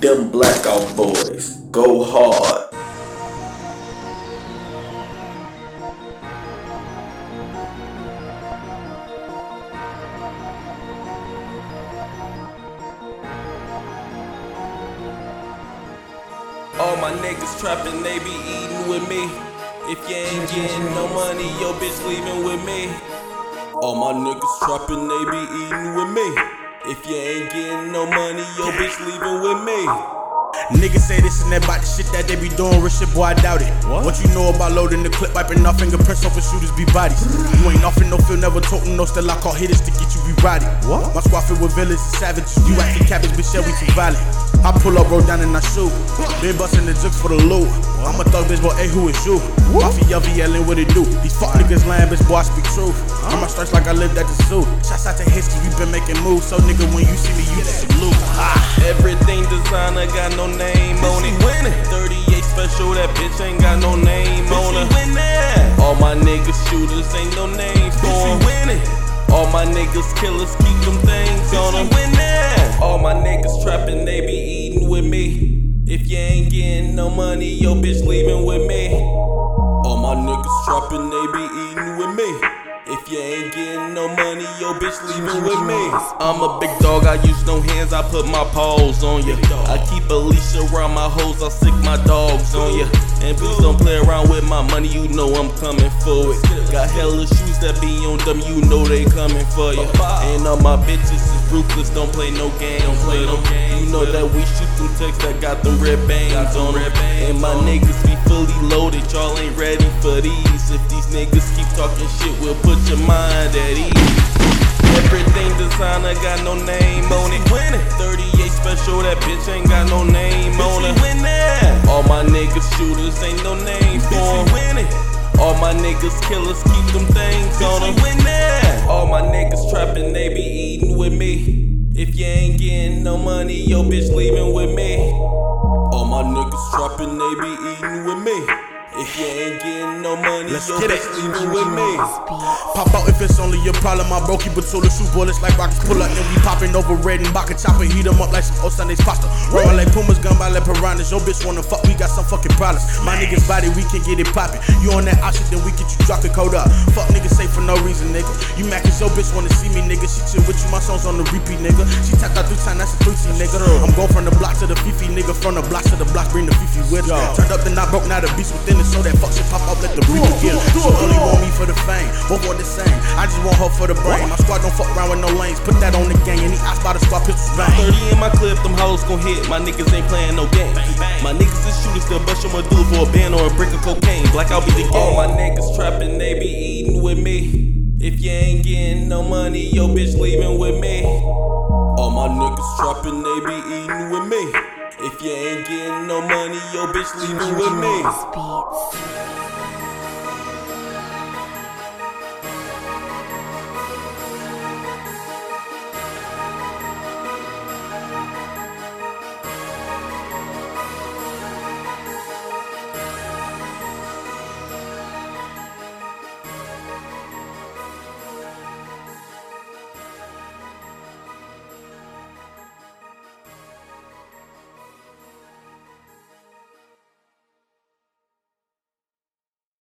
them blackout boys. Go hard. All my niggas trapping, they be eating with me. If you ain't getting no money, your bitch leaving with me. All my niggas trapping, they be eating with me. If you ain't getting no money, your bitch leaving with me. Niggas say this and that about the shit that they be doing, real shit, boy, I doubt it. What, you know about loading the clip, wiping off fingerprints off of shooters be bodies? You ain't off in no field, never toting no still I call hitters to get you be body. What? My squad filled with villains and savages. You acting cabbage, bitch, yeah, we too violent. I pull up, roll down and I shoot. Been busting the jokes for the loot. I'm a thug bitch, boy, hey, who is you? Mafia yelling, what it do? These fuck niggas lying, bitch, boy, I speak truth. I'm a strikes like I lived at the zoo. Shots out to history, we been making moves. So, nigga, when you see me, you just salute. Ha! Everything designer got no name on it. 38 special, that bitch ain't got no name on her. All my niggas shooters ain't no names for 'em. winning. All my niggas killers keep them things on them. All my niggas money, your bitch leaving with me. All my niggas trapping, they be eating with me. If you ain't getting no money, your bitch leaving with me. I'm a big dog, I use no hands, I put my paws on you. I keep a leash around my hoes, I sick my dogs on you. And please don't play around with my money, you know I'm coming for it. Got hella shoes that be on them, you know they coming for you. And all my bitches ruthless, don't play no games. Don't play no games. You know that we shoot them texts that got them red bands on them. And my niggas be fully loaded, y'all ain't ready for these. If these niggas keep talking shit, we'll put your mind at ease. Everything designer got no name on it. 38 special, that bitch ain't got no name on it. All my niggas shooters ain't no name. All my niggas killers keep them things on them. All my niggas trapping, they be eating with me. If you ain't getting no money, your bitch leaving with me. All my niggas trapping, they be eating with me. If you ain't getting no money, Let's your get bitch it. leaving with me. Pop out if it's only your problem. I broke you, but so the shoot bullets like rockets pull up. Then we popping over red and baka chopper, heat 'em up like some old Sunday's pasta. Rolling like Pumas, gun by like piranhas. Your bitch wanna fuck, we got some fucking problems. My niggas body, we can get it poppin'. You on that out shit, then we get you dropping code up. Fuck niggas say for no reason, nigga. You mad cause your bitch wanna see me, nigga. She chill with you, my songs on the repeat, nigga. She tapped out three times, that's a 3 nigga. I'm going from the block to the Fifi, nigga. From the block to the block, bring the Fifi with us. Turned up, then I broke, now the beast within it. So that fuck shit pop up, let the breed begin. She only want me for the fame, both want the same. I just want her for the brain. My squad don't fuck around with no lanes. Put that on the gang, and the eyes by the squad pistols bang. 30 in my clip, them hoes gon' hit. My niggas ain't playing no game. My niggas is shooters, they'll bust your medulla for a band or a brick of cocaine. Black, I'll be the oh. game. All my niggas trapping, they be eating with me. If you ain't getting no money, your bitch leaving with me. All my niggas trapping, they be eating with me. If you ain't getting no money, your bitch leaving with me.